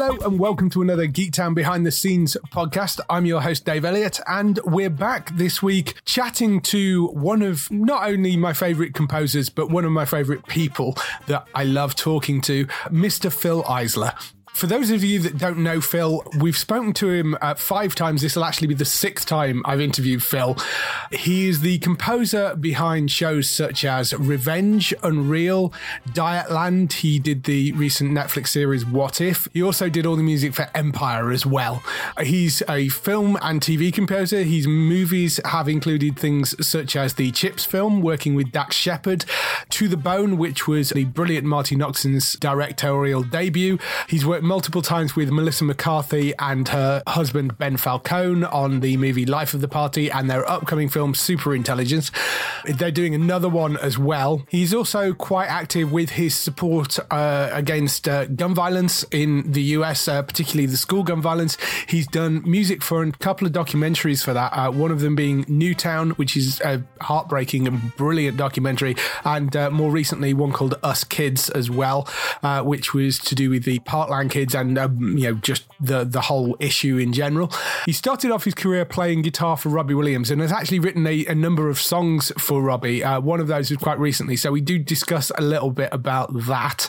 Hello and welcome to another Geektown Behind the Scenes podcast. I'm your host, Dave Elliott, and we're back this week chatting to one of not only my favorite composers, but one of my favorite people that I love talking to, Mr. Phil Eisler. For those of you that don't know Phil, we've spoken to him uh, five times. This will actually be the sixth time I've interviewed Phil. He is the composer behind shows such as Revenge, Unreal, Dietland. He did the recent Netflix series What If. He also did all the music for Empire as well. He's a film and TV composer. His movies have included things such as the Chips film, working with Dax Shepard, To the Bone, which was the brilliant Marti Noxon's directorial debut. He's worked multiple times with Melissa McCarthy and her husband Ben Falcone on the movie Life of the Party and their upcoming film Super Intelligence. They're doing another one as well. He's also quite active with his support uh, against uh, gun violence in the US, uh, particularly the school gun violence. He's done music for a couple of documentaries for that. Uh, one of them being Newtown, which is a heartbreaking and brilliant documentary, and uh, more recently one called Us Kids as well, uh, which was to do with the Parkland kids and um, you know just the the whole issue in general. He started off his career playing guitar for Robbie Williams and has actually written a, a number of songs for Robbie. Uh, one of those was quite recently, so we do discuss a little bit about that.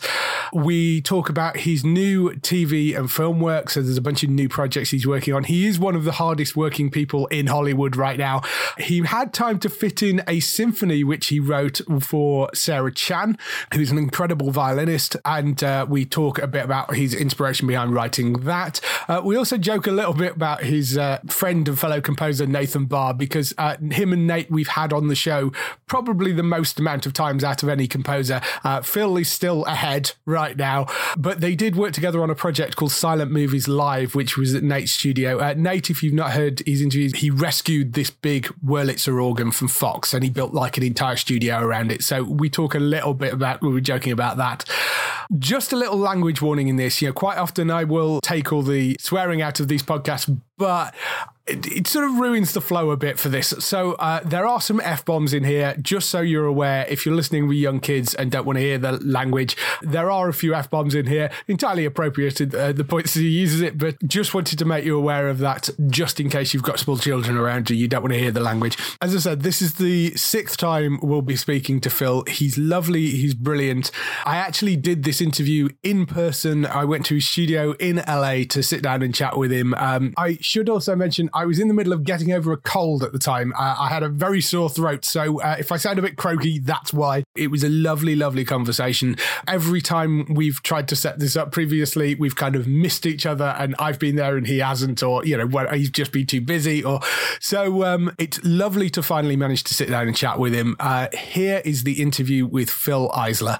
We talk about his new TV and film work. So there's a bunch of new projects he's working on. He is one of the hardest working people in Hollywood right now. He had time to fit in a symphony which he wrote for Sarah Chang, who's an incredible violinist, and uh, we talk a bit about his inspiration behind writing that. Uh, we also joke a little bit about his uh, friend and fellow composer Nathan Barr because uh, him and Nate we've had on the show probably the most amount of times out of any composer. Uh, Phil is still ahead right now, but they did work together on a project called Silent Movies Live, which was at Nate's studio. Uh, Nate, if you've not heard his interviews, he rescued this big Wurlitzer organ from Fox and he built like an entire studio around it. So we talk a little bit about, we were joking about that. Just a little language warning in this. You know, quite often I will take all the swearing out of these podcasts, but it, sort of ruins the flow a bit for this. So uh, there are some f bombs in here, just so you're aware. If you're listening with young kids and don't want to hear the language, there are a few f bombs in here, entirely appropriate to uh, the points he uses it. But just wanted to make you aware of that, just in case you've got small children around you, you don't want to hear the language. As I said, this is the sixth time we'll be speaking to Phil. He's lovely, he's brilliant. I actually did this interview in person. I went to his studio in LA to sit down and chat with him. Um, I should also mention was in the middle of getting over a cold at the time. Uh, I had a very sore throat, so uh, if I sound a bit croaky, that's why. It was a lovely, lovely conversation. Every time we've tried to set this up previously, we've kind of missed each other, and I've been there and he hasn't, or you know, well, he's just been too busy, or so. Um, it's lovely to finally manage to sit down and chat with him. Uh, here is the interview with Phil Eisler.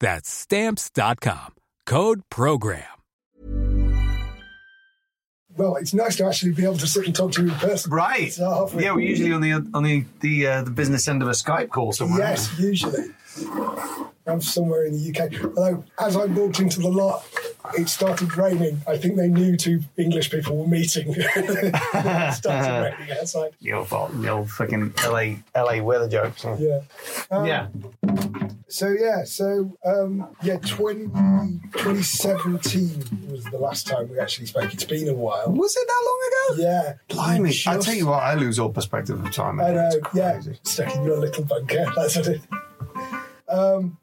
That's stamps.com. Code program. Well, it's nice to actually be able to sit and talk to you in person. Right. So yeah, we're usually on the on the the, uh, the business end of a Skype call somewhere. Yes, usually. I'm somewhere in the UK. Although, as I walked into the lot, it started raining. I think they knew two English people were meeting. it started raining outside. The old, the old fucking LA LA weather jokes. Yeah. Um, yeah. So, yeah, so, um, yeah, 20, 2017 was the last time we actually spoke. It's been a while. Was it that long ago? Yeah. Blimey! I tell you what, I lose all perspective of time. I know, It's yeah. Stuck in your little bunker. That's what it. Um,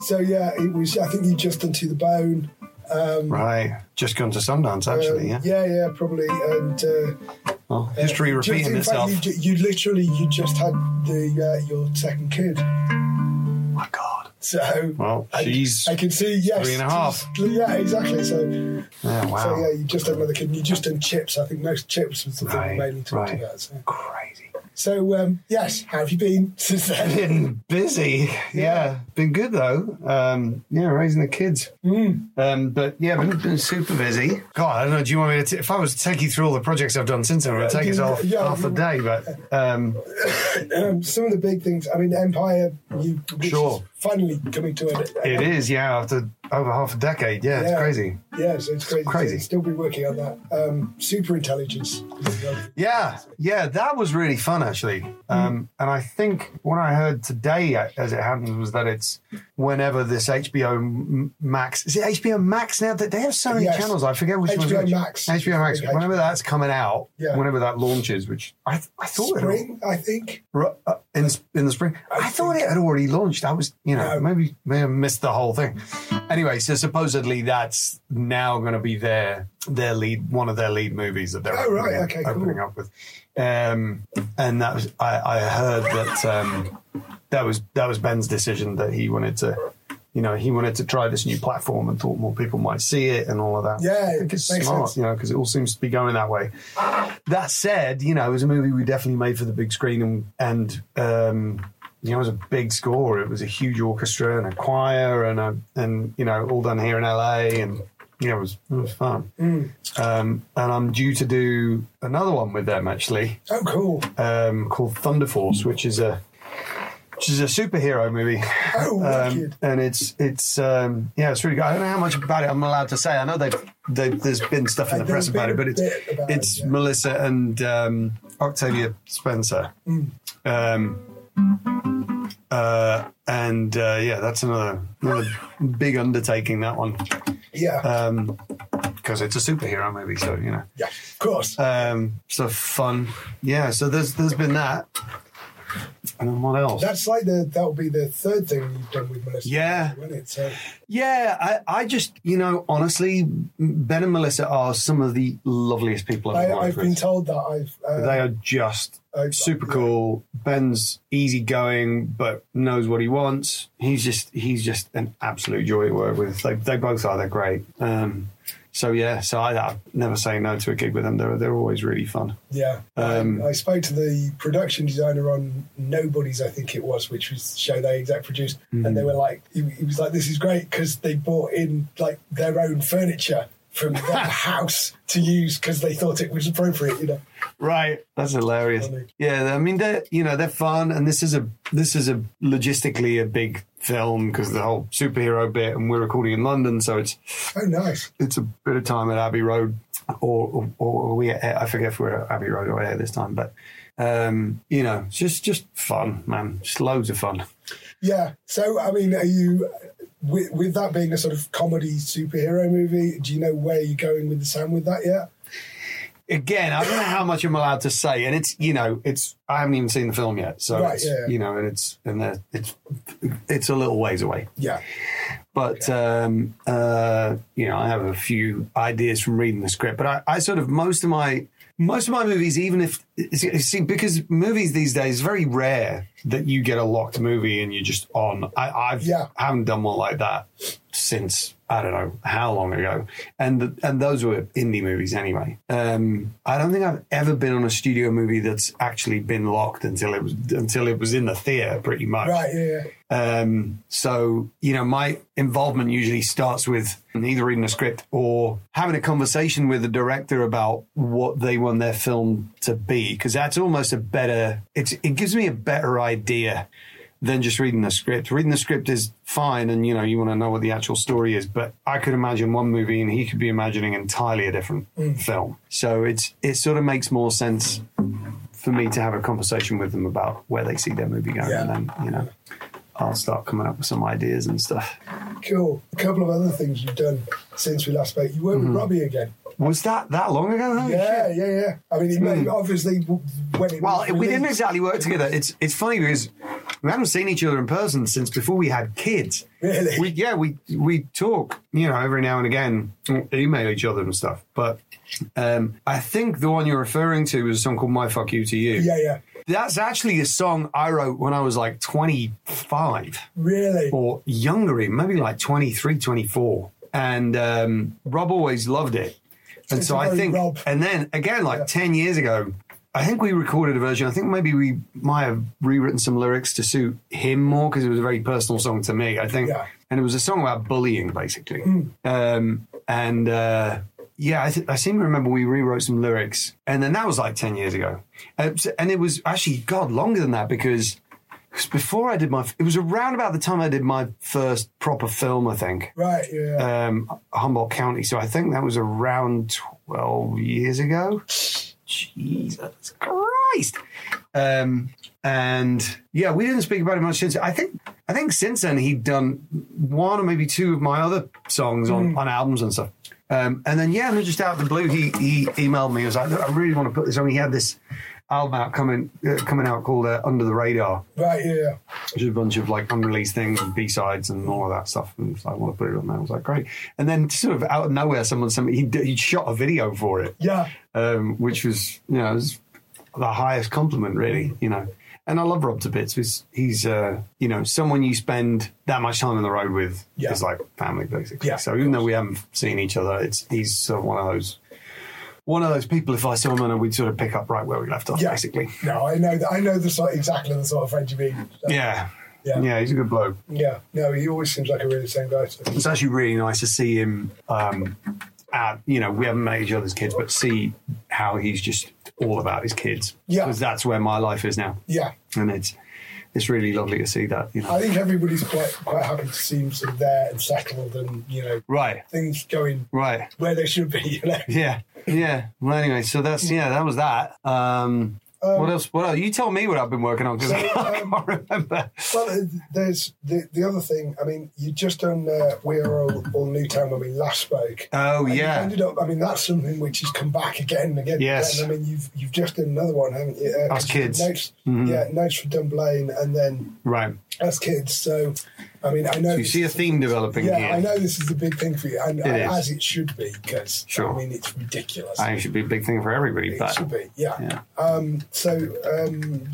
so yeah, it was. I think you just done to the bone. Um, Right. Just gone to Sundance, actually. Um, yeah. yeah, yeah, probably. And uh, Well, history just- repeating in itself. Fact, you, you literally you just had the uh, your second kid. my God. So Well, I, she's I can see yes, three and a half. Yeah, exactly. So Yeah, wow. so yeah, you just had another kid. and You just done chips. I think most chips was the thing Right, we mainly talked right. about. So, Crazy. So um, yes, how have you been since then? Been busy. Yeah. Been good though. Um, yeah, raising the kids. Mm. Um, but yeah, been, been super busy. God, I don't know. Do you want me to? T- if I was to take you through all the projects I've done since then, it would take us Yeah, off yeah, half a day. But um, um, some of the big things. I mean, Empire. You which Sure. finally coming to it. it is, yeah, after over half a decade. Yeah, it's crazy. Yeah, so it's crazy. crazy. Still be working on that. Um, super intelligence. Yeah, yeah, that was really fun actually. Mm. Um, and I think what I heard today, uh, as it happens, was that it's whenever this HBO Max is it HBO Max now? That they have so many Yes. channels. I forget which HBO which. Max. HBO Max. Whenever HBO. that's coming out, Yeah. whenever that launches, which I I thought it Spring, I think. Uh, in in the spring. I, thought it had already launched. I was, you know, No. maybe may have missed the whole thing. Anyway, so supposedly that's now going to be their their lead, one of their lead movies that they're Oh, right. opening, Okay, cool. opening up with. Um, and that was I, I heard that um, that was that was Ben's decision that he wanted to. You know, he wanted to try this new platform and thought more people might see it and all of that. Yeah, I think it's makes smart, sense. you know, because it all seems to be going that way. That said, you know, it was a movie we definitely made for the big screen, and, and um, you know, it was a big score. It was a huge orchestra and a choir, and a, and you know, all done here in LA, and know, it was it was fun. Mm. Um, and I'm due to do another one with them actually, Oh, cool. um, called Thunder Force, which is a which is a superhero movie. Oh, Um, and it's it's um, yeah, it's really good. I don't know how much about it I'm allowed to say. I know they've, they there's been stuff in the Uh, press about it, but a it's it, it's yeah. Melissa and um, Octavia Spencer. Mm. Um, uh, and uh, yeah, that's another another big undertaking. That one Yeah. um, because it's a superhero movie, so you know. yeah, of course. Um, so fun, yeah. So there's there's been that, and then what else? That's like the that will be the third thing you've done with Melissa. Yeah. Won't it? So Yeah, I, I just, you know, honestly, Ben and Melissa are some of the loveliest people I've I, I've with. been told that I've. Uh, they are just I- super yeah. cool. Ben's easygoing, but knows what he wants. He's just, he's just an absolute joy to work with. They, they both are. They're great. Um, so yeah, so I, I never say no to a gig with them. They're, they're always really fun. Yeah. Um, I spoke to the production designer on Nobodies, I think it was, which was the show they exec produced, Mm-hmm. and they were like, he, he was like, "This is great" because they brought in like their own furniture from their house to use because they thought it was appropriate, you know. Right. That's hilarious. Funny. Yeah, I mean they're you know they're fun, and this is a this is a logistically a big film because the whole superhero bit, and we're recording in London, so it's Oh, nice. it's a bit of time at Abbey Road, or or, or we I forget if we're at Abbey Road or here this time, but um, you know, it's just just fun, man, just loads of fun. Yeah. So, I mean, are you with, with that being a sort of comedy superhero movie? Do you know where you're going with the sound with that yet? Again, I don't know how much I'm allowed to say, and it's you know, it's I haven't even seen the film yet, so Right, yeah, you know, and it's and it's it's a little ways away. Yeah. But um, uh, you know, I have a few ideas from reading the script. But I, I sort of most of my Most of my movies, even if see, because movies these days, very rare that you get a locked movie and you're just on. I, I've Yeah. haven't done one like that since I don't know how long ago, and the, and those were indie movies anyway. Um, I don't think I've ever been on a studio movie that's actually been locked until it was until it was in the theater, pretty much. Right, yeah. Um, so, you know, my involvement usually starts with either reading a script or having a conversation with the director about what they want their film to be, because that's almost a better, it's, it gives me a better idea than just reading the script. Reading the script is fine and, you know, you want to know what the actual story is, but I could imagine one movie and he could be imagining entirely a different film. So it's, it sort of makes more sense for me to have a conversation with them about where they see their movie going Yeah. and then, you know, I'll start coming up with some ideas and stuff. Cool. A couple of other things you've done since we last spoke. You worked Mm-hmm. with Robbie again. Was that that long ago? Holy Yeah, shit. yeah, yeah. I mean, he made, obviously, when it Hmm. Well, we didn't exactly work together. It's it's funny because we haven't seen each other in person since before we had kids. Really? We yeah we we talk you know every now and again, email each other and stuff. But um, I think the one you're referring to is a song called "My Fuck You to You." Yeah, yeah. That's actually a song I wrote when I was like 25 Really? or younger, maybe like 23, 24. And um, Rob always loved it. And It's so I think, Rob. and then again, like 10 years ago, I think we recorded a version. I think maybe we might have rewritten some lyrics to suit him more because it was a very personal song to me, I think. Yeah. And it was a song about bullying, basically. Um, and uh, yeah, I, th- I seem to remember we rewrote some lyrics. And then that was like 10 years ago. Uh, and it was actually, God, longer than that because was before I did my, it was around about the time I did my first proper film, I think Right, yeah. um, Humboldt County. So I think that was around 12 years ago. Jesus Christ. Um, and yeah, we didn't speak about it much since. I think I think since then he'd done one or maybe two of my other songs on, on albums and stuff. Um, and then yeah, and then just out of the blue, he he emailed me. He was like, "Look, I really want to put this on. He had this album out coming uh, coming out called uh, Under the Radar right, yeah. just a bunch of like unreleased things and B sides and all of that stuff. And so I want to put it on there. I was like, great. And then sort of out of nowhere, someone sent me, he, he shot a video for it, Yeah. um, which was, you know, was the highest compliment, really, you know. And I love Rob to bits. He's, he's uh, you know, someone you spend that much time on the road with Yeah. is like family, basically. Yeah, so even though we haven't seen each other, it's he's sort of one of those. One of those people. If I saw him, and we'd sort of pick up right where we left off, Yeah. basically. No, I know that. I know the sort, exactly the sort of friend you mean. Yeah, Yeah. yeah. He's a good bloke. Yeah. No, he always seems like a really same guy. So. it's actually really nice to see him. Um, at, you know, we haven't met each other's kids, but see how he's just all about his kids. Yeah. because that's where my life is now, Yeah. and it's it's really lovely to see that. You know, I think everybody's quite quite happy to see him sort of there and settled and, you know, right, things going right, where they should be, you know. yeah, yeah. Well, anyway, so that's yeah, that was that. Um, what else? What else? You tell me what I've been working on because so, I um, can't remember. Well, uh, there's the, the other thing. I mean, you just done uh, We're All, all Newtown when we last spoke. Oh And yeah, ended up. I mean, that's something which has come back again and again. and Yes. again. I mean, you've you've just done another one, haven't you? Uh, Us Kids. Mm-hmm. Notes, Yeah, notes for Dunblane, and then right. as kids. So, I mean, I know So you see a theme developing Yeah, here. I know this is a big thing for you, and It is. as it should be, because Sure. I mean, it's ridiculous. I think it should be a big thing for everybody, it but should be, yeah. yeah. Um, so, um,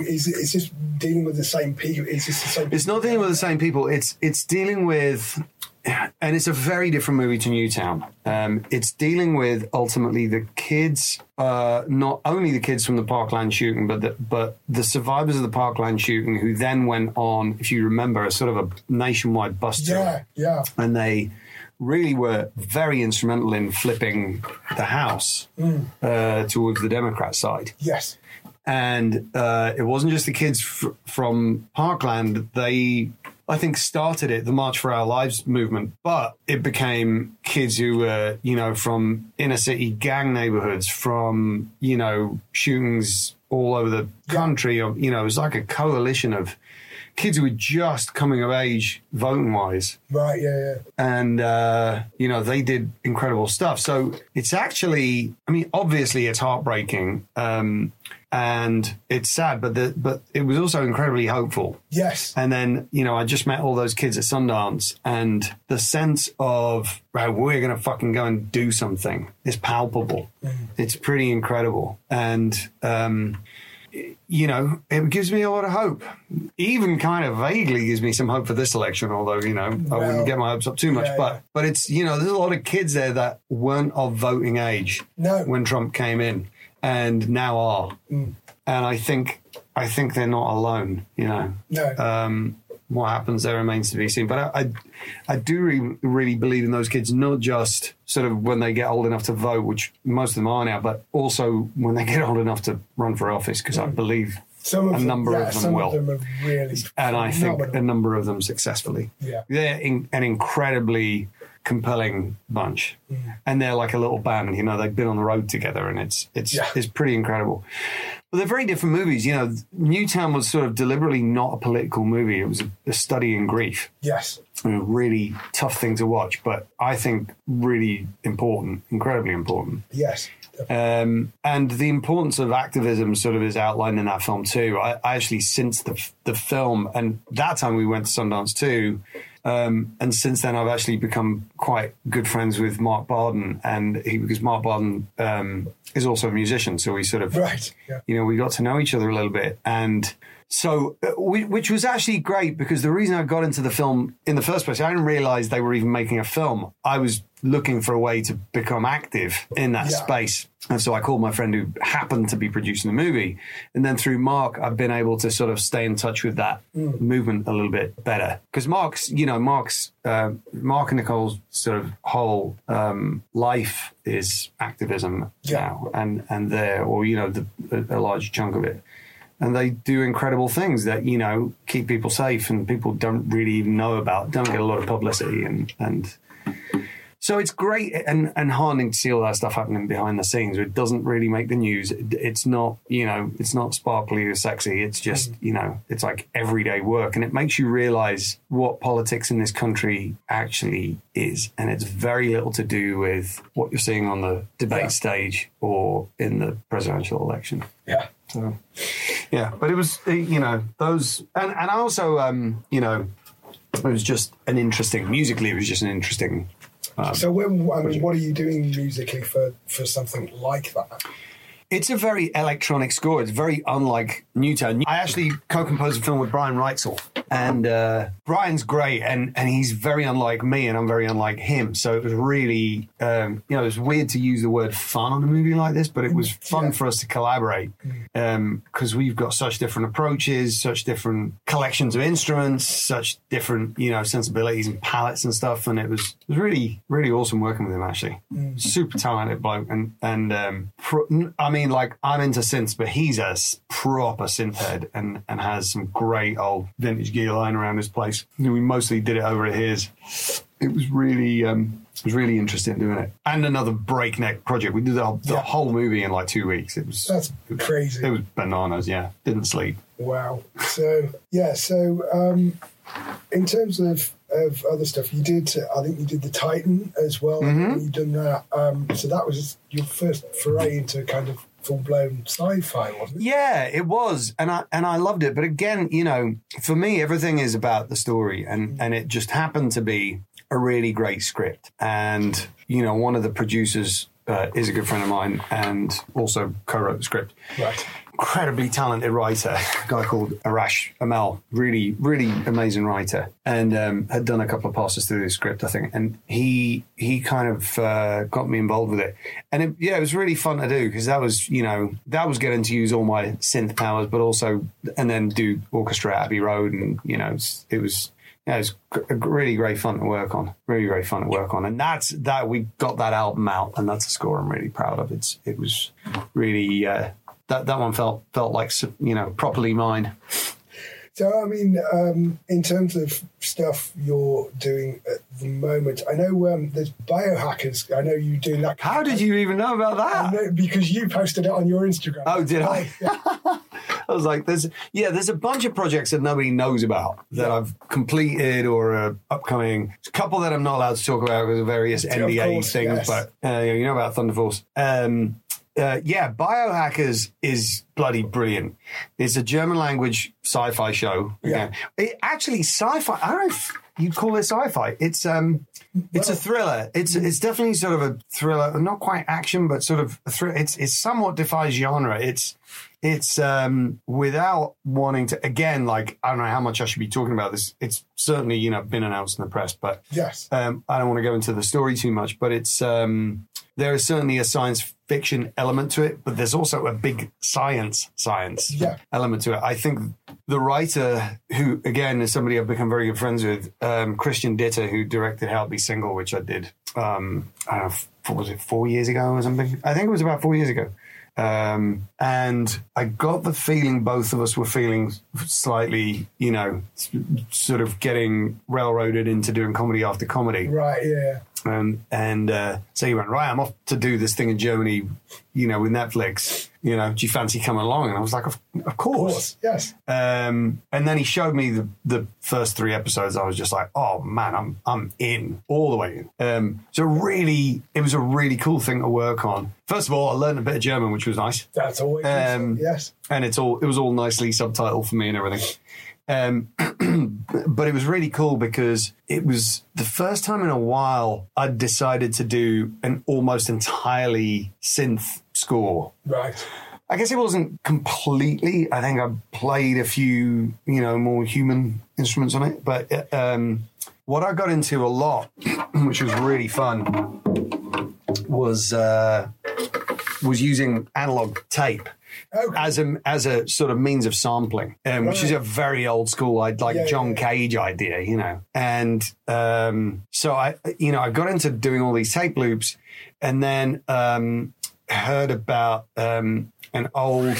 is is this dealing with the same people? Is this the same? It's not dealing with the same people. It's it's dealing with, and it's a very different movie to Newtown. Um, it's dealing with ultimately the kids, uh, not only the kids from the Parkland shooting, but the, but the survivors of the Parkland shooting who then went on, if you remember, a sort of a nationwide bus tour, Yeah, yeah, and they really were very instrumental in flipping the House uh, towards the Democrat side yes, and uh, it wasn't just the kids fr- from Parkland. They, I think, started it, the March for Our Lives movement, but it became kids who were, you know, from inner city gang neighborhoods, from you know shootings all over the country. Of you know, it was like a coalition of kids who were just coming of age voting wise Right, yeah, yeah. and uh, you know they did incredible stuff. So it's actually, I mean, obviously it's heartbreaking um, and it's sad, but the, but it was also incredibly hopeful. Yes. And then you know I just met all those kids at Sundance, and the sense of right, we're gonna fucking go and do something is palpable. It's pretty incredible, and. Um, you know, it gives me a lot of hope. Even kind of vaguely gives me some hope for this election, although, you know, I Well, wouldn't get my hopes up too much. yeah, but yeah. but it's, you know, there's a lot of kids there that weren't of voting age No. when Trump came in and now are. Mm. And I think I think they're not alone, you know. No. Um, what happens there remains to be seen. But I, I, I do re- really believe in those kids, not just sort of when they get old enough to vote, which most of them are now, but also when they get old enough to run for office, because I believe some a them, number yeah, of them will. of them really and I think phenomenal. a number of them successfully. Yeah. They're in, an incredibly compelling bunch, Mm. and they're like a little band. You know, they've been on the road together, and it's it's Yeah. it's pretty incredible. But they're very different movies. You know, Newtown was sort of deliberately not a political movie. It was a, a study in grief. yes. A really tough thing to watch, but I think really important, incredibly important. Yes. Um, and the importance of activism sort of is outlined in that film too. I, I actually, since the the film, and that time we went to Sundance too, um, and since then I've actually become quite good friends with Mark Barden, and he because Mark Barden um, is also a musician, so we sort of Right. Yeah. you know, we got to know each other a little bit. And so, uh, which was actually great because the reason I got into the film in the first place, I didn't realize they were even making a film. I was looking for a way to become active in that Yeah. space. And so I called my friend who happened to be producing the movie. And then through Mark, I've been able to sort of stay in touch with that movement a little bit better. Because Mark's, you know, Mark's, uh, Mark and Nicole's sort of whole um, life is activism Yeah. now. And, and they're, or, you know, the, a, a large chunk of it. And they do incredible things that, you know, keep people safe and people don't really even know about, don't get a lot of publicity. And, and so it's great and, and heartening to see all that stuff happening behind the scenes. It doesn't really make the news. It's not, you know, it's not sparkly or sexy. It's just, mm. you know, it's like everyday work. And it makes you realize what politics in this country actually is. And it's very little to do with what you're seeing on the debate Yeah. stage or in the presidential election. Yeah. So, yeah, but it was, uh, you know, those, and, and also, um, you know, it was just an interesting, musically, it was just an interesting So when I mean, what are you doing musically for for something like that? It's a very electronic score. It's very unlike Newtown. I actually co-composed a film with Brian Reitzell, and uh, Brian's great, and and he's very unlike me, and I'm very unlike him. So it was really, um, you know, it was weird to use the word fun on a movie like this, but it was fun Yeah. for us to collaborate because we've got such different approaches, such different collections of instruments, such different, you know, sensibilities and palettes and stuff, and it was it was really really awesome working with him. Actually, super talented bloke, and and um, pro- I mean, like I'm into synths, but he's a proper synth head, and and has some great old vintage gear lying around his place. We mostly did it over at his. It was really. Um, it was really interesting doing it, and another breakneck project. We did the, the Yeah. whole movie in like two weeks. It was That's crazy. it was bananas. Yeah, didn't sleep. Wow. So yeah. So um, in terms of of other stuff, you did. I think you did the Titan as well. Mm-hmm. You done that. Um, so that was your first foray into kind of full blown sci-fi, wasn't it? Yeah, it was, and I and I loved it. But again, you know, for me, everything is about the story, and and it just happened to be a really great script. And you know, one of the producers uh, is a good friend of mine, and also co-wrote the script. Right. Incredibly talented writer, a guy called Arash Amel, really, really amazing writer, and um, had done a couple of passes through the script, I think. And he he kind of uh, got me involved with it, and it, yeah, it was really fun to do because that was you know that was getting to use all my synth powers, but also and then do orchestra at Abbey Road, and you know it was yeah, it was really great fun to work on. Really great fun to work on, and that's that we got that album out, and that's a score I'm really proud of. It's it was really uh, that that one felt felt like you know properly mine. So I mean, um, in terms of stuff you're doing at the moment, I know um, there's biohackers. I know you do that. How did you even know about that? know because you posted it on your Instagram. Oh, did I? Yeah. I was like, there's yeah, there's a bunch of projects that nobody knows about that I've completed or are upcoming. There's a couple that I'm not allowed to talk about because of various NDA course, things, yes. but uh, you know about Thunder Force. Um, uh, yeah, Biohackers is bloody brilliant. It's a German language sci-fi show. Yeah. It, actually, sci-fi. I don't know if you'd call it sci-fi. It's um, it's a thriller. It's it's definitely sort of a thriller, not quite action, but sort of a thriller. It's it's somewhat defies genre. It's it's um without wanting to again like I don't know how much I should be talking about this. It's certainly you know been announced in the press, but Yes. um, I don't want to go into the story too much, but it's um, there is certainly a science fiction element to it, but there's also a big science science Yeah. element to it. I think the writer, who again is somebody I've become very good friends with, um, Christian Ditter, who directed How to Be Single, which I did, um, I don't know, what was it, four years ago or something? I think it was about four years ago. Um, and I got the feeling both of us were feeling slightly, you know, sort of getting railroaded into doing comedy after comedy. Right. Yeah. Um, and uh, so he went, right, I'm off to do this thing in Germany, you know, with Netflix. You know, do you fancy coming along? And I was like, of, of Of course. course. Yes. Um, and then he showed me the, the first three episodes. I was just like, oh man, I'm I'm in all the way in. Um, so really, it was a really cool thing to work on. First of all, I learned a bit of German, which was nice That's always Um, yes. and it's all it was all nicely subtitled for me and everything. Um, but it was really cool because it was the first time in a while I'd decided to do an almost entirely synth score. Right. I guess it wasn't completely. I think I played a few, you know, more human instruments on it. But um, what I got into a lot, which was really fun, was uh, was using analog tape Okay. as a as a sort of means of sampling, um, which is a very old school, I'd like Yeah, John yeah. Cage idea, you know. And um, so I, you know, I got into doing all these tape loops, and then um, heard about um, an old,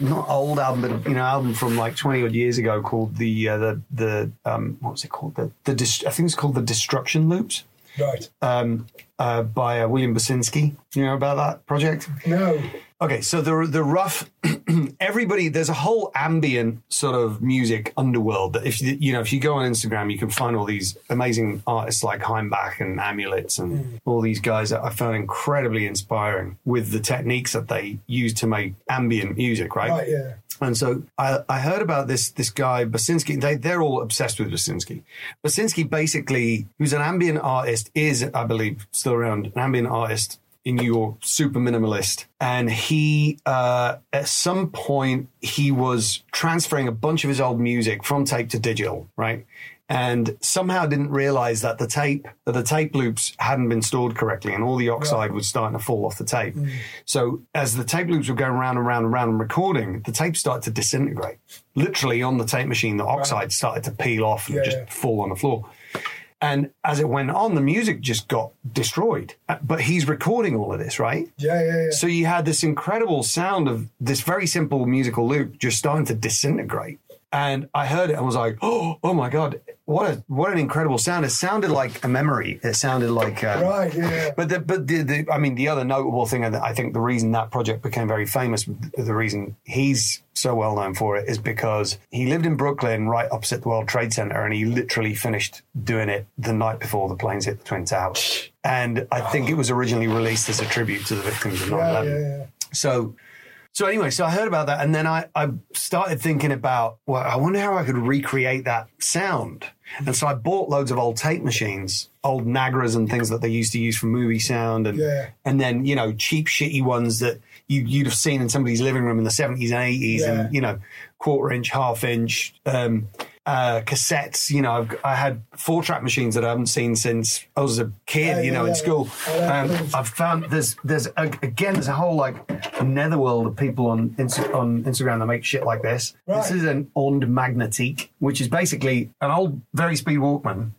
not old album, but you know, album from like twenty odd years ago called the uh, the the um, what was it called? The the I think it's called the Destruction Loops. Right. Um, uh, by uh, William Basinski. You know about that project? No. Okay, so the the rough everybody there's a whole ambient sort of music underworld that if you you know if you go on Instagram you can find all these amazing artists like Hainbach and Amulets and all these guys that I found incredibly inspiring with the techniques that they use to make ambient music, right? Right. Yeah. And so I, I heard about this this guy Basinski. They they're all obsessed with Basinski. Basinski basically, who's an ambient artist, is I believe still around, an ambient artist in New York, super minimalist. And he uh, at some point he was transferring a bunch of his old music from tape to digital, right? And somehow didn't realize that the tape, that the tape loops hadn't been stored correctly and all the oxide was starting to fall off the tape. So as the tape loops were going round and round and round and recording, the tape started to disintegrate. Literally on the tape machine, the oxide started to peel off and Yeah, just yeah. fall on the floor. And as it went on, the music just got destroyed. Uh, But he's recording all of this, right? Yeah. Yeah. Yeah. So you had this incredible sound of this very simple musical loop just starting to disintegrate. And I heard it and was like, oh, oh my God, what a what an incredible sound. It sounded like a memory. It sounded like uh, Right. Yeah. but the, but the, the, I mean, the other notable thing, and I think the reason that project became very famous, the reason he's so well known for it, is because he lived in Brooklyn, right opposite the World Trade Center, and he literally finished doing it the night before the planes hit the Twin Towers. And I think it was originally released as a tribute to the victims of 9 Yeah. 11. Yeah. Yeah. So, so anyway, so I heard about that, and then I, I started thinking about, well, I wonder how I could recreate that sound. And so I bought loads of old tape machines, old Nagras and things that they used to use for movie sound, and Yeah. and then you know cheap, shitty ones that you, you'd have seen in somebody's living room in the seventies and eighties, Yeah. and you know quarter inch, half inch. Um, uh, cassettes, you know, I've, I had four track machines that I haven't seen since I was a kid, Yeah, you know, yeah, in yeah. school. Um, I've found there's there's a, again there's a whole like netherworld of people on on Instagram that make shit like this. Right. This is an Ond Magnetique, which is basically an old very speed Walkman,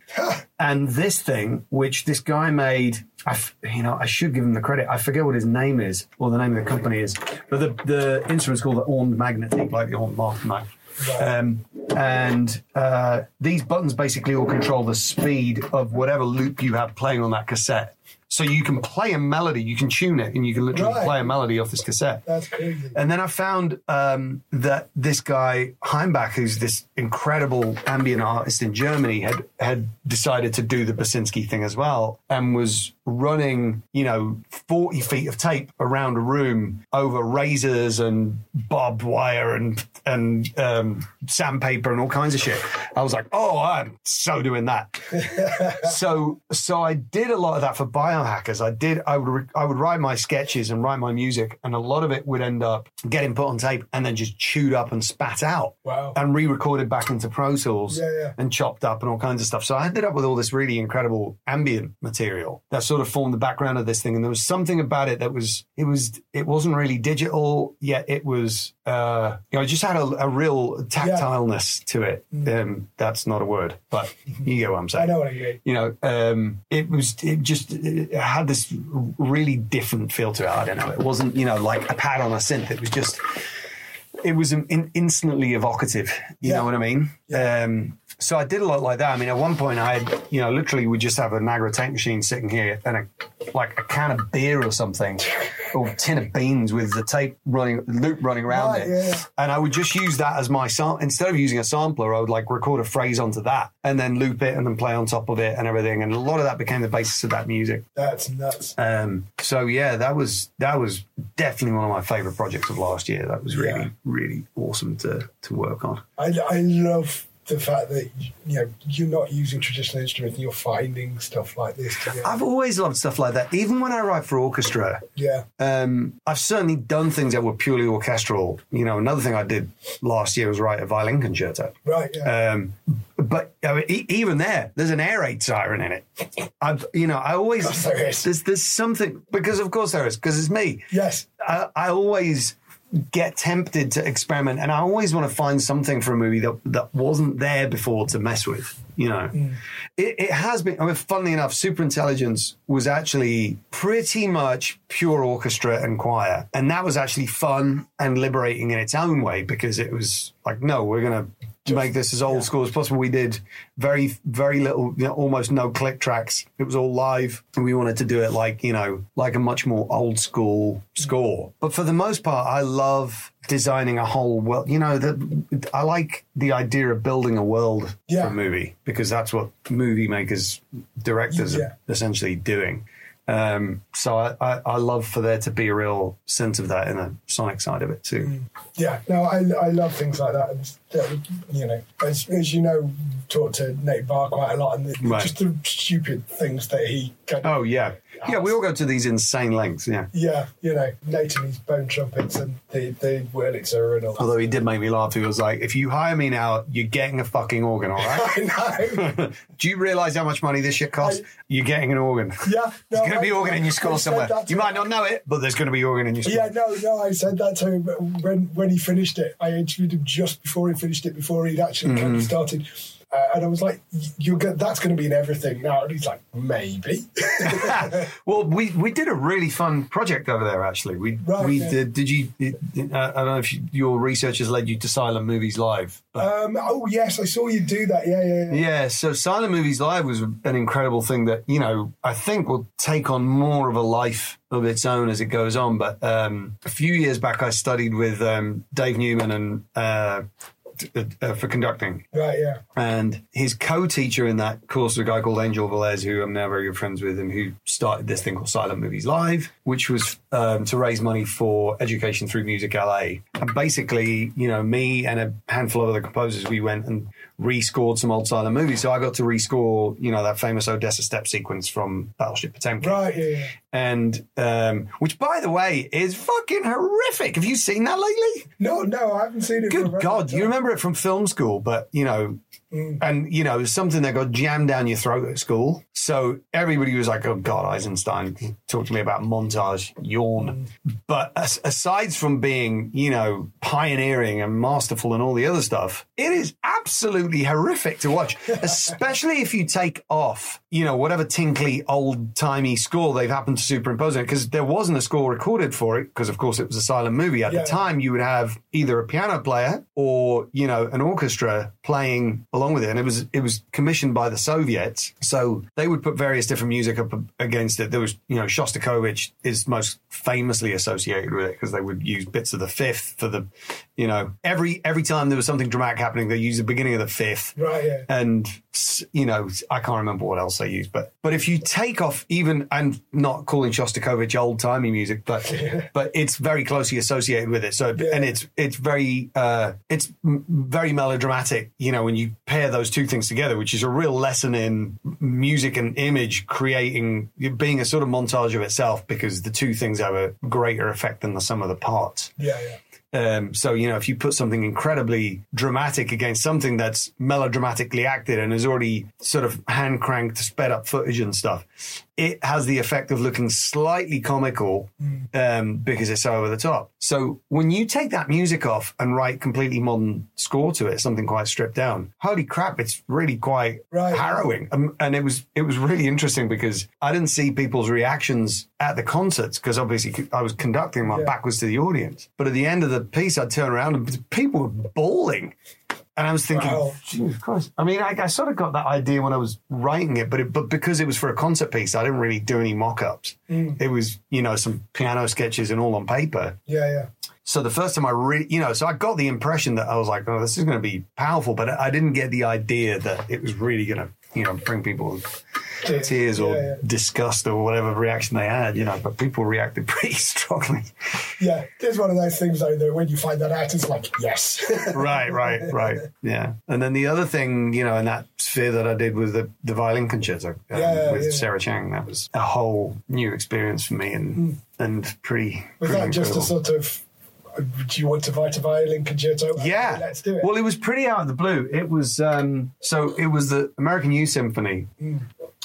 and this thing which this guy made. I f- you know I should give him the credit. I forget what his name is or the name of the company is, but the the instrument's called the Ond Magnetique, like the Ond Mark um, and uh, these buttons basically all control the speed of whatever loop you have playing on that cassette. So you can play a melody, you can tune it, and you can literally Right. play a melody off this cassette. That's crazy. And then I found um, that this guy Hainbach, who's this incredible ambient artist in Germany, had had decided to do the Basinski thing as well, and was running, you know, forty feet of tape around a room over razors and barbed wire and and um, sandpaper and all kinds of shit. I was like, oh, I'm so doing that. so so I did a lot of that for biohackers. I did I would re- I would write my sketches and write my music, and a lot of it would end up getting put on tape and then just chewed up and spat out. Wow. And re-recorded back into Pro Tools Yeah, yeah. and chopped up and all kinds of stuff. So I ended up with all this really incredible ambient material that sort of formed the background of this thing. And there was something about it that was it was it wasn't really digital yet. It was uh, you know it just had a, a real tactileness to it. Um, that's not a word, but you get what I'm saying I know what you mean. you know, um, it was it just it had this really different feel to it. I don't know. It wasn't you know like a pad on a synth. It was just it was in, instantly evocative. You Yeah. know what I mean? Um, so I did a lot like that. I mean, at one point I had you know literally we just have a Nagra tank machine sitting here and a like a can of beer or something. Or tin of beans with the tape running, loop running around Right, it, yeah. and I would just use that as my sam Instead of using a sampler, I would like record a phrase onto that and then loop it and then play on top of it and everything. And a lot of that became the basis of that music. That's nuts. Um, so yeah, that was that was definitely one of my favorite projects of last year. That was really Yeah. really awesome to to work on. I, I love the fact that you know you're not using traditional instruments and you're finding stuff like this together. I've always loved stuff like that. Even when I write for orchestra, yeah, um, I've certainly done things that were purely orchestral. You know, another thing I did last year was write a violin concerto. right. Yeah. Um, but I mean, e- even there, there's an air raid siren in it. I've, you know, I always there is. there's there's something because of course there is because it's me. yes. I, I always get tempted to experiment, and I always want to find something for a movie that that wasn't there before to mess with. You know, mm. it, it has been. I mean, funnily enough, Super Intelligence was actually pretty much pure orchestra and choir, and that was actually fun and liberating in its own way because it was like, no, we're gonna make this as old school as possible. We did very, very little, you know, almost no click tracks. It was all live. And we wanted to do it like, you know, like a much more old school score. But for the most part, I love designing a whole world. You know, the, I like the idea of building a world Yeah. for a movie because that's what movie makers, directors Yeah. are essentially doing. Um, so I, I, I love for there to be a real sense of that in the sonic side of it too. Yeah, no, I, I love things like that. Uh, you know, as, as you know, talked to Nate Barr quite a lot, and the, Right. just the stupid things that he. Kind of, Oh yeah, yeah. We all go to these insane lengths. Yeah. yeah, you know, Nate and his bone trumpets and the the Wurlitzer and all that. Although he did make me laugh. He was like, "If you hire me now, you're getting a fucking organ, all right? I know. Do you realise how much money this shit costs? I- You're getting an organ. Yeah, There's going to be organ in your said somewhere. You might not know it, but there's going to be organ in your score. Yeah, no, no, I said that to him when when he finished it. I interviewed him just before he finished it, before he'd actually Mm-hmm. of started. Uh, and I was like, "You're go- that's going to be in everything now." And he's like, "Maybe." Well, we, we did a really fun project over there. Actually, we Right, we yeah. did. Did you? Uh, I don't know if you, your research has led you to Silent Movies Live, um, oh yes, I saw you do that. Yeah, yeah, yeah. Yeah, so Silent Movies Live was an incredible thing that, you know, I think will take on more of a life of its own as it goes on. But um, a few years back, I studied with um, Dave Newman and uh, uh, for conducting. Right, yeah. And his co-teacher in that course was a guy called Angel Velez, who I'm now very good friends with, and who started this thing called Silent Movies Live, which was um, to raise money for education through Music LA. And basically, you know, me and a handful of other composers, we went and rescored some old silent movies. So I got to rescore, you know, that famous Odessa step sequence from Battleship Potemkin. Right, yeah, yeah. And um, which, by the way, is fucking horrific. Have you seen that lately? No, no, I haven't seen it. Good God, you remember it from film school, but you know, Mm. and you know, something that got jammed down your throat at school. So everybody was like, "Oh God, Eisenstein, talk to me about montage, yawn." Mm. But as, aside from being, you know, pioneering and masterful and all the other stuff, it is absolutely horrific to watch, especially if you take off, you know, whatever tinkly old timey score they've happened to superimpose on it, because there wasn't a score recorded for it, because of course it was a silent movie at Yeah. the time. You would have either a piano player or you know, an orchestra playing along with it, and it was it was commissioned by the Soviets, so they would put various different music up against it. There was, you know, Shostakovich is most famously associated with it because they would use bits of the Fifth for the, you know, every every time there was something dramatic happening, they used the beginning of the Fifth, Right, yeah. and you know, I can't remember what else they used, but but if you take off even and not calling Shostakovich old timey music, but but it's very closely associated with it. So and it's it's very uh, it's very melodramatic. You know, when you pair those two things together, which is a real lesson in music and image creating being a sort of montage of itself, because the two things have a greater effect than the sum of the parts. Yeah, yeah. Um, so you know, if you put something incredibly dramatic against something that's melodramatically acted and is already sort of hand cranked, sped up footage and stuff, it has the effect of looking slightly comical um, because it's so over the top. So when you take that music off and write completely modern score to it, something quite stripped down, holy crap, it's really quite Right. harrowing. Um, and it was it was really interesting because I didn't see people's reactions at the concerts because obviously I was conducting my Yeah. back was to the audience. But at the end of the piece, I'd turn around and people were bawling. And I was thinking, Wow. Jesus Christ. I mean, I, I sort of got that idea when I was writing it, but it, but because it was for a concert piece, I didn't really do any mock-ups. Mm. It was, you know, some piano sketches and all on paper. Yeah, yeah. So the first time I really, you know, so I got the impression that I was like, oh, this is going to be powerful, but I didn't get the idea that it was really going to, you know, bring people tears or Yeah, yeah. disgust or whatever reaction they had, you know, but people reacted pretty strongly. Yeah, it's one of those things though that when you find that out, it's like yes, right, right, right. Yeah. And then the other thing, you know, in that sphere that I did with the, the violin concerto um, Yeah, with yeah. Sarah Chang, that was a whole new experience for me and and pretty. was pretty that just a sort of? Uh, Do you want to write a violin concerto? Yeah, let's do it. Well, it was pretty out of the blue. It was um, so it was the American Youth Symphony,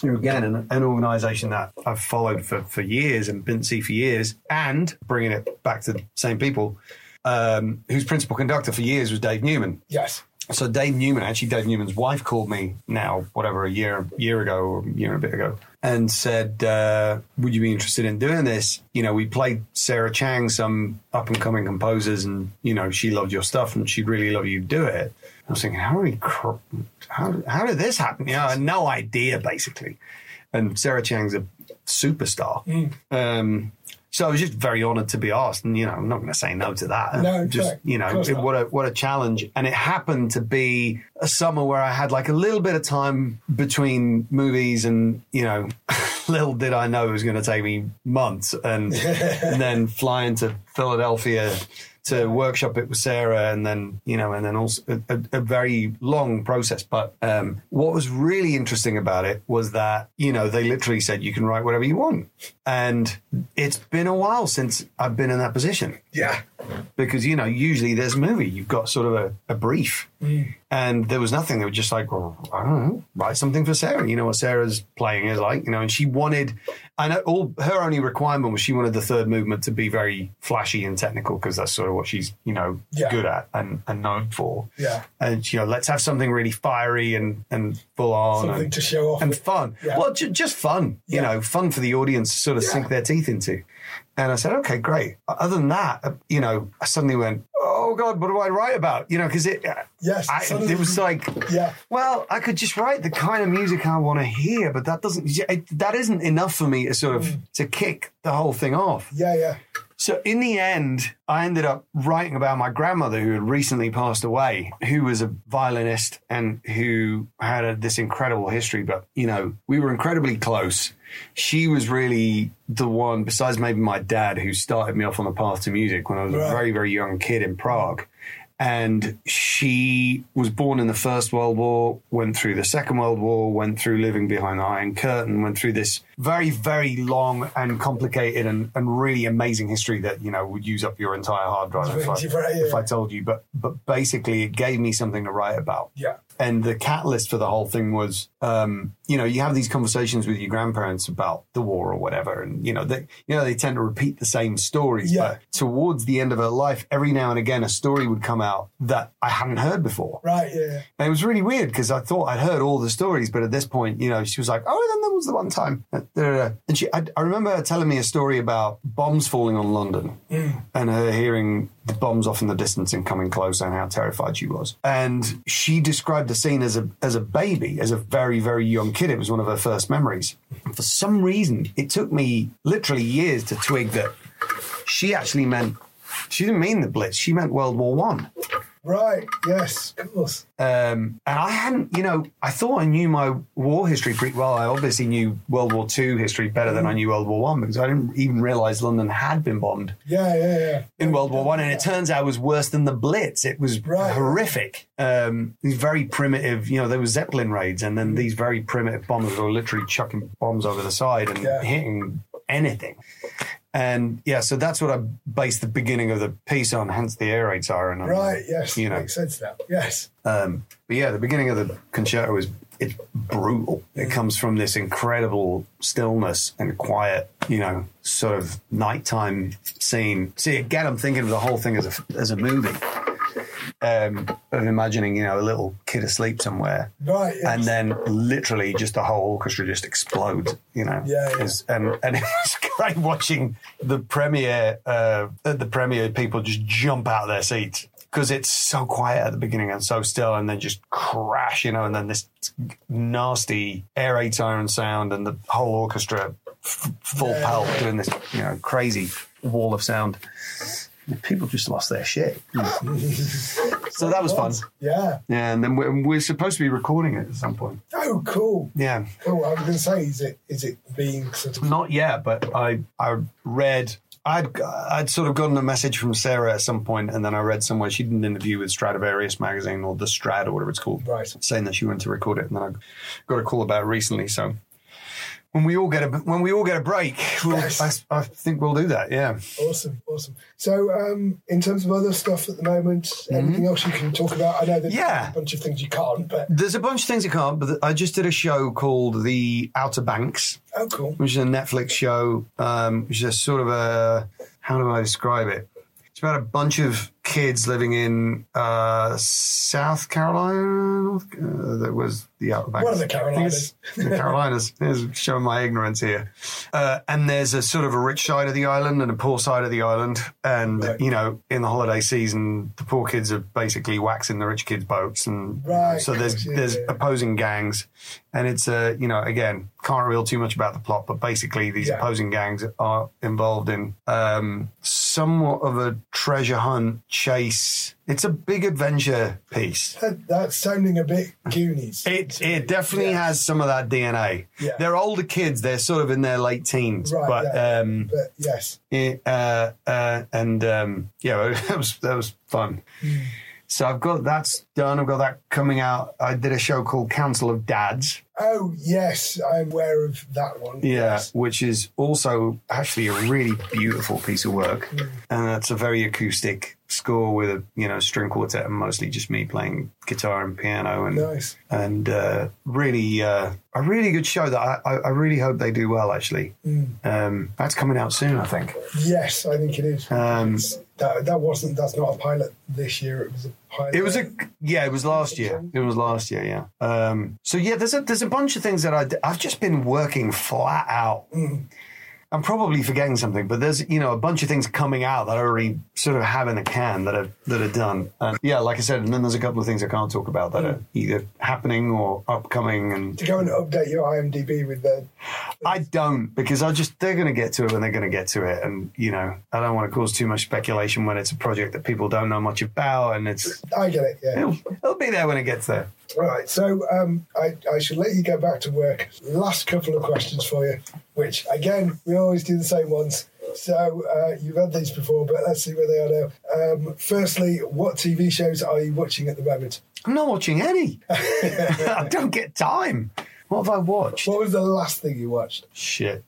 who again an, an organisation that I've followed for for years and been to see for years, and bringing it back to the same people, um, whose principal conductor for years was Dave Newman. yes, So Dave Newman, actually Dave Newman's wife called me now, whatever, a year year ago or a year and a bit ago, and said, uh, "Would you be interested in doing this?" You know, we played Sarah Chang, some up and coming composers, and you know, she loved your stuff, and she'd really love you to do it. I was thinking, how did cr- how how did this happen? You know, I had no idea basically. And Sarah Chang's a superstar. Um, so I was just very honoured to be asked, and you know, I'm not going to say no to that. No, just correct. you know, it- what a what a challenge! And it happened to be a summer where I had like a little bit of time between movies, and you know, little did I know it was going to take me months, and, and then flying to Philadelphia to workshop it with Sarah, and then you know, and then also a, a, very long process. But um, what was really interesting about it was that you know they literally said you can write whatever you want, and it's been a while since I've been in that position. Yeah, because you know usually there's a movie you've got sort of a, a brief mm. and there was nothing they were just like well i don't know write something for sarah you know what sarah's playing is like you know and she wanted i know all her only requirement was she wanted the third movement to be very flashy and technical because that's sort of what she's you know Yeah. good at and, and known for Yeah. and you know let's have something really fiery and and full on something and, to show off. and fun. Yeah. Well, ju- just fun, you Yeah. know, fun for the audience to sort of sink their teeth into. And I said, okay, great. Other than that, uh, you know, I suddenly went, oh God, what do I write about? You know, because it, uh, Yes, I, suddenly- it was like, Yeah. well, I could just write the kind of music I want to hear, but that doesn't, it, that isn't enough for me to sort of to kick the whole thing off. yeah, yeah, So in the end, I ended up writing about my grandmother who had recently passed away, who was a violinist and who had a, this incredible history. But, you know, we were incredibly close. She was really the one, besides maybe my dad, who started me off on the path to music when I was a very, very young kid in Prague. And she was born in the First World War, went through the Second World War, went through living behind the Iron Curtain, went through this very, very long and complicated and, and really amazing history that, you know, would use up your entire hard drive if I, Right, yeah. if I told you. But but basically, it gave me something to write about. yeah, And the catalyst for the whole thing was, um, you know, you have these conversations with your grandparents about the war or whatever, and you know, they, you know, they tend to repeat the same stories. Yeah. But towards the end of her life, every now and again, a story would come out that I hadn't heard before. Right, yeah. And it was really weird because I thought I'd heard all the stories, but at this point, you know, she was like, "Oh, then there was the one time," da, da. Uh, and she, I, I remember her telling me a story about bombs falling on London, and her hearing the bombs off in the distance and coming closer, and how terrified she was. And she described the scene as a as a baby, as a very very young kid. It was one of her first memories. For some reason, it took me literally years to twig that she actually meant. She didn't mean the Blitz. She meant World War One. Right, yes, of course. Um, and I hadn't, you know, I thought I knew my war history pretty well. I obviously knew World War II history better than I knew World War One because I didn't even realize London had been bombed Yeah, yeah, yeah. in World War One, and it turns out it was worse than the Blitz. It was Right. horrific. Um, these very primitive, you know, there were Zeppelin raids, and then these very primitive bombers were literally chucking bombs over the side and Yeah. hitting anything. And yeah, so that's what I based the beginning of the piece on, hence the air raid siren. Right, yes. You know, Makes sense now. Yes. um, but yeah, the beginning of the concerto is it's brutal. It comes from this incredible stillness and quiet, you know, sort of nighttime scene. See, again, I'm thinking of the whole thing as a as a movie. Um, of imagining, you know, a little kid asleep somewhere, Right, yes. and then literally just the whole orchestra just explodes, you know. Yeah, yeah. And and it was great watching the premiere, uh, the premiere, people just jump out of their seats because it's so quiet at the beginning and so still, and then just crash, you know, and then this nasty air raid siren sound, and the whole orchestra f- full Yeah. pelt doing this, you know, crazy wall of sound. And People just lost their shit. so that was fun. Yeah. Yeah, and then we're, we're supposed to be recording it at some point. Oh, cool. Yeah, Cool. I was going to say, is it is it being sort of not yet, but I I read. I'd I'd sort of gotten a message from Sarah at some point, and then I read somewhere she did an interview with Stradivarius magazine or the Strad or whatever it's called, Right. saying that she went to record it, and then I got a call about it recently. So when we all get a when we all get a break, we'll, Yes. I, I think we'll do that. Yeah. awesome? Awesome. So, um, in terms of other stuff at the moment, anything else you can talk about? I know there's Mm-hmm. Yeah. a bunch of things you can't, but There's a bunch of things I can't, but I just did a show called The Outer Banks. oh, cool. which is a Netflix show, um, which is a sort of a how do I describe it? It's about a bunch of kids living in uh, South Carolina. Uh, that was the Outer Banks. One of the Carolinas. The Carolinas. Showing my ignorance here. Uh, and there's a sort of a rich side of the island and a poor side of the island. And Right. you know, in the holiday season, the poor kids are basically waxing the rich kids' boats, and Right. so there's Gotcha, there's yeah. opposing gangs, and it's uh, you know again can't reveal too much about the plot, but basically these Yeah. opposing gangs are involved in um, somewhat of a treasure hunt chase. It's a big adventure piece. That, that's sounding a bit Goonies. It it definitely Yeah. has some of that DNA. Yeah. They're older kids. They're sort of in their late teens, Right, but yeah. um, But yes, it, uh, uh, and um, yeah, that was that was fun. Hmm. So I've got that's done. I've got that coming out. I did a show called Council of Dads. Oh yes, I'm aware of that one. Yeah, Yes. which is also actually a really beautiful piece of work, and that's a very acoustic score with a you know string quartet and mostly just me playing guitar and piano and Nice. and uh, really uh, a really good show that I, I, I really hope they do well. Actually, um, that's coming out soon, I think. Yes, I think it is. Um, It's- that that wasn't. That's not a pilot this year. It was a pilot. It was a yeah. It was last year. It was last year. Yeah. Um, so yeah, there's a there's a bunch of things that I I've just been working flat out. I'm probably forgetting something, but there's you know a bunch of things coming out that I already sort of have in the can that are that are done. And yeah, like I said, and then there's a couple of things I can't talk about that are either happening or upcoming. And to go and update your IMDb with the. I don't because I just they're going to get to it when they're going to get to it, and you know I don't want to cause too much speculation when it's a project that people don't know much about, and it's I get it. Yeah. it'll, it'll be there when it gets there. Right, so um, I, I should let you go back to work. Last couple of questions for you, which again, we always do the same ones. So uh, you've had these before, but let's see where they are now. Um, firstly, what TV shows are you watching at the moment? I'm not watching any. I don't get time. What have I watched? What was the last thing you watched? Shit.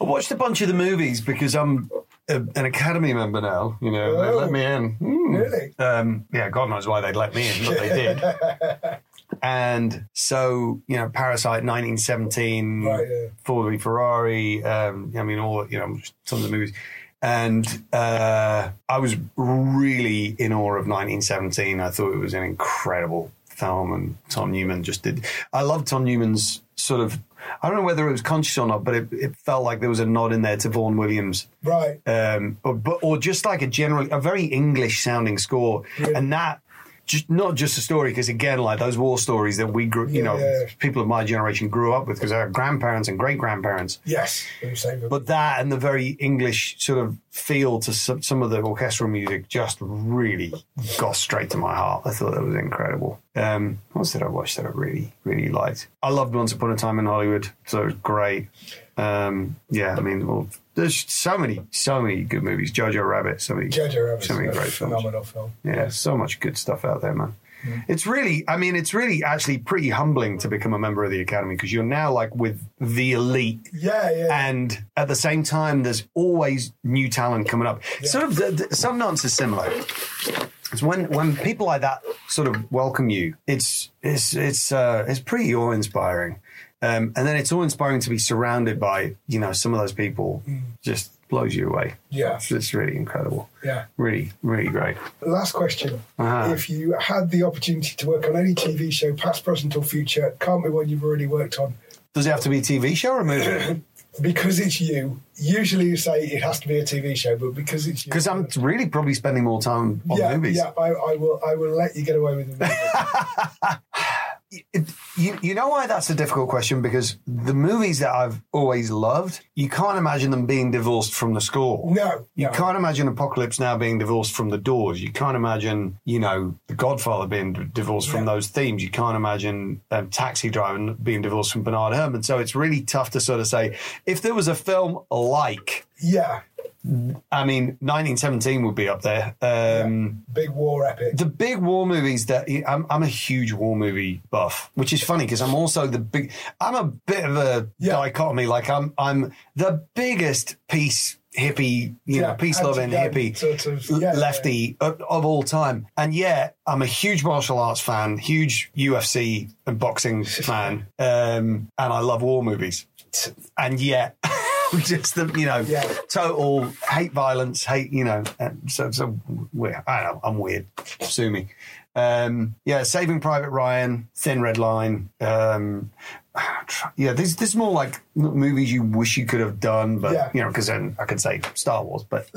I watched a bunch of the movies because I'm a, an Academy member now. You know, they Oh. let me in. Hmm. Really? Um, yeah, God knows why they'd let me in, but they did. and so, you know, Parasite 1917, Right, yeah. Ford v Ferrari, um, I mean, all, you know, some of the movies. and uh, I was really in awe of 1917. I thought it was an incredible film, and Tom Newman just did. I love Tom Newman's sort of. I don't know whether it was conscious or not, but it, it felt like there was a nod in there to Vaughan Williams, Right. um, or, but or just like a generally a very English sounding score, and that. Just, not just a story, because again, like those war stories that we grew, you know, Yeah. people of my generation grew up with, because our grandparents and great grandparents Yes. They were saying that. but that and the very English sort of feel to some, some of the orchestral music just really got straight to my heart. I thought that was incredible. Um, what else did I watch that I really, really liked? I loved Once Upon a Time in Hollywood, so it was great. Um, yeah, I mean, well, there's so many, so many good movies. Jojo Rabbit, so many, Jojo Rabbit's so many great films. phenomenal film. Yeah, so much good stuff out there, man. It's really, I mean, it's really actually pretty humbling to become a member of the Academy because you're now like with the elite Yeah, yeah. and at the same time, there's always new talent coming up. Sort of, the, the, some is similar. It's when when people like that sort of welcome you. It's it's it's uh, it's pretty awe inspiring, um, and then it's all inspiring to be surrounded by you know some of those people. Just blows you away. Yeah. it's, it's really incredible. yeah. Really, really great. Last question. Uh-huh. If you had the opportunity to work on any TV show, past, present, or future, can't be one you've already worked on, Does it have to be a TV show or a movie? because it's you, usually you say it has to be a TV show, but because it's you. Because I'm really probably spending more time on yeah, movies. yeah, I, I will. I will let you get away with it. You, you know why that's a difficult question? Because the movies that I've always loved, you can't imagine them being divorced from the score. No, You no. can't imagine Apocalypse Now being divorced from the doors. You can't imagine, you know, The Godfather being d- divorced from Yeah. those themes. You can't imagine um, Taxi Driver being divorced from Bernard Herrmann. So it's really tough to sort of say if there was a film like, yeah, I mean, 1917 would be up there. Um, big war epic. the big war movies that I'm, I'm a huge war movie buff, which is funny because I'm also the big. I'm a bit of a Yeah. dichotomy. Like I'm, I'm the biggest peace hippie, you know, peace loving hippie sort of- yeah, lefty Of, of all time, and yet I'm a huge martial arts fan, huge UFC and boxing fan, um, and I love war movies, and yet. Just the you know Yeah. total hate violence hate you know so so weird I don't know I'm weird sue me um yeah Saving Private Ryan Thin Red Line um yeah this this is more like movies you wish you could have done but Yeah. you know because then I could say Star Wars but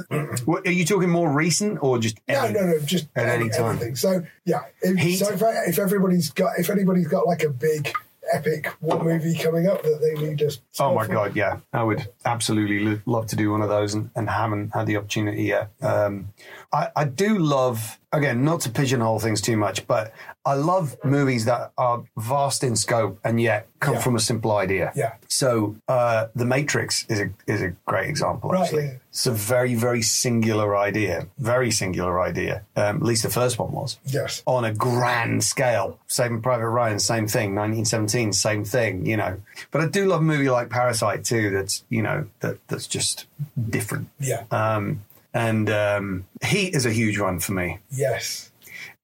what, are you talking more recent or just No, any- no, no, just at any time? everything. So yeah, if, Heat. so if, if everybody's got if anybody's got like a big epic war movie coming up that they need us. Oh my god, yeah! I would absolutely lo- love to do one of those, and, and haven't had the opportunity yet. Um, I, I do love, again, not to pigeonhole things too much, but I love movies that are vast in scope and yet come Yeah. from a simple idea. Yeah. So, uh, The Matrix is a is a great example. Right, Actually, yeah. it's a very very singular idea, very singular idea. Um, at least the first one was Yes. on a grand scale. Saving Private Ryan, same thing. 1917, same thing. You know, but I do love a movie like Parasite too. That's you know that that's just different. Yeah. Um, and um, Heat is a huge one for me. yes.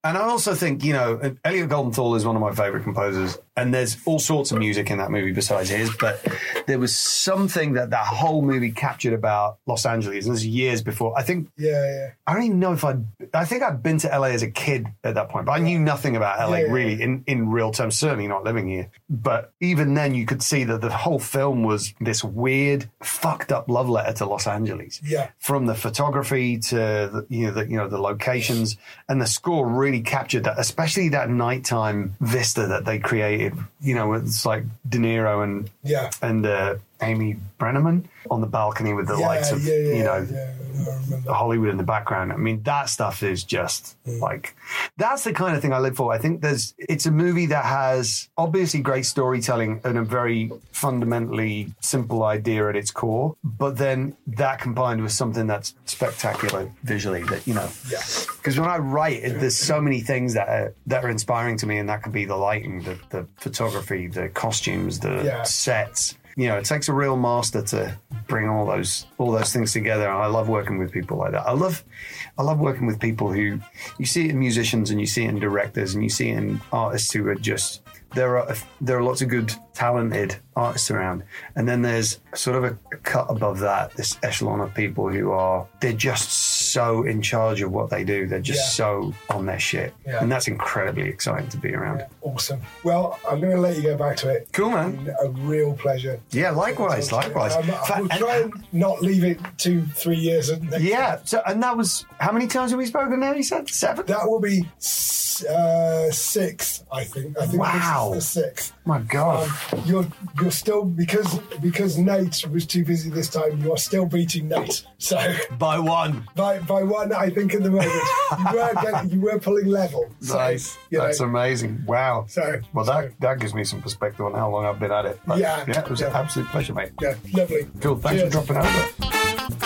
And I also think, you know, Elliot Goldenthal is one of my favorite composers, and there's all sorts of music in that movie besides his. But there was something that that whole movie captured about Los Angeles. And this is years before. I think Yeah. Yeah. I don't even know if I'd. I think I'd been to LA as a kid at that point, but I knew nothing about LA Yeah, yeah, really in, in real terms. Certainly not living here. But even then, you could see that the whole film was this weird, fucked up love letter to Los Angeles. Yeah. From the photography to the, you know the you know the locations and the score really captured that, especially that nighttime vista that they created. You know, it's like De Niro and Yeah. and uh, Amy Brenneman on the balcony with the Yeah. lights of yeah. Yeah. you know. Hollywood in the background. I mean, that stuff is just mm. like that's the kind of thing I live for. I think there's it's a movie that has obviously great storytelling and a very fundamentally simple idea at its core, but then that combined with something that's spectacular visually that you know. Because when I write, it- there's so many things that are, that are inspiring to me, and that could be the lighting, the, the photography, the costumes, the sets. You know, it takes a real master to bring all those all those things together. And I love working with people like that. I love I love working with people who you see in musicians and you see in directors and you see in artists who are just there are there are lots of good, talented artists around, and then there's sort of a, a cut above that, this echelon of people who are they're just so in charge of what they do. They're just Yeah. so on their shit, Yeah. and that's incredibly exciting to be around. Awesome. Well, I'm going to let you go back to it. Cool, man. A real pleasure. Yeah, likewise, likewise. Um, I will and- try and not leave it two, three years. And Yeah. So, and that was how many times have we spoken now? You said seven. That will be uh, six, I think. I think Wow. this is the sixth. My God. Um, you're you're still because because Nate was too busy this time. You're still beating Nate. So By one. by by one, I think at the moment you were getting, you were pulling level. So, Nice. you know, That's amazing. Wow. So- well, that that gives me some perspective on how long I've been at it. But Yeah. yeah, it was an absolute pleasure, mate. yeah, lovely. Cool. Thanks Cheers. for dropping over.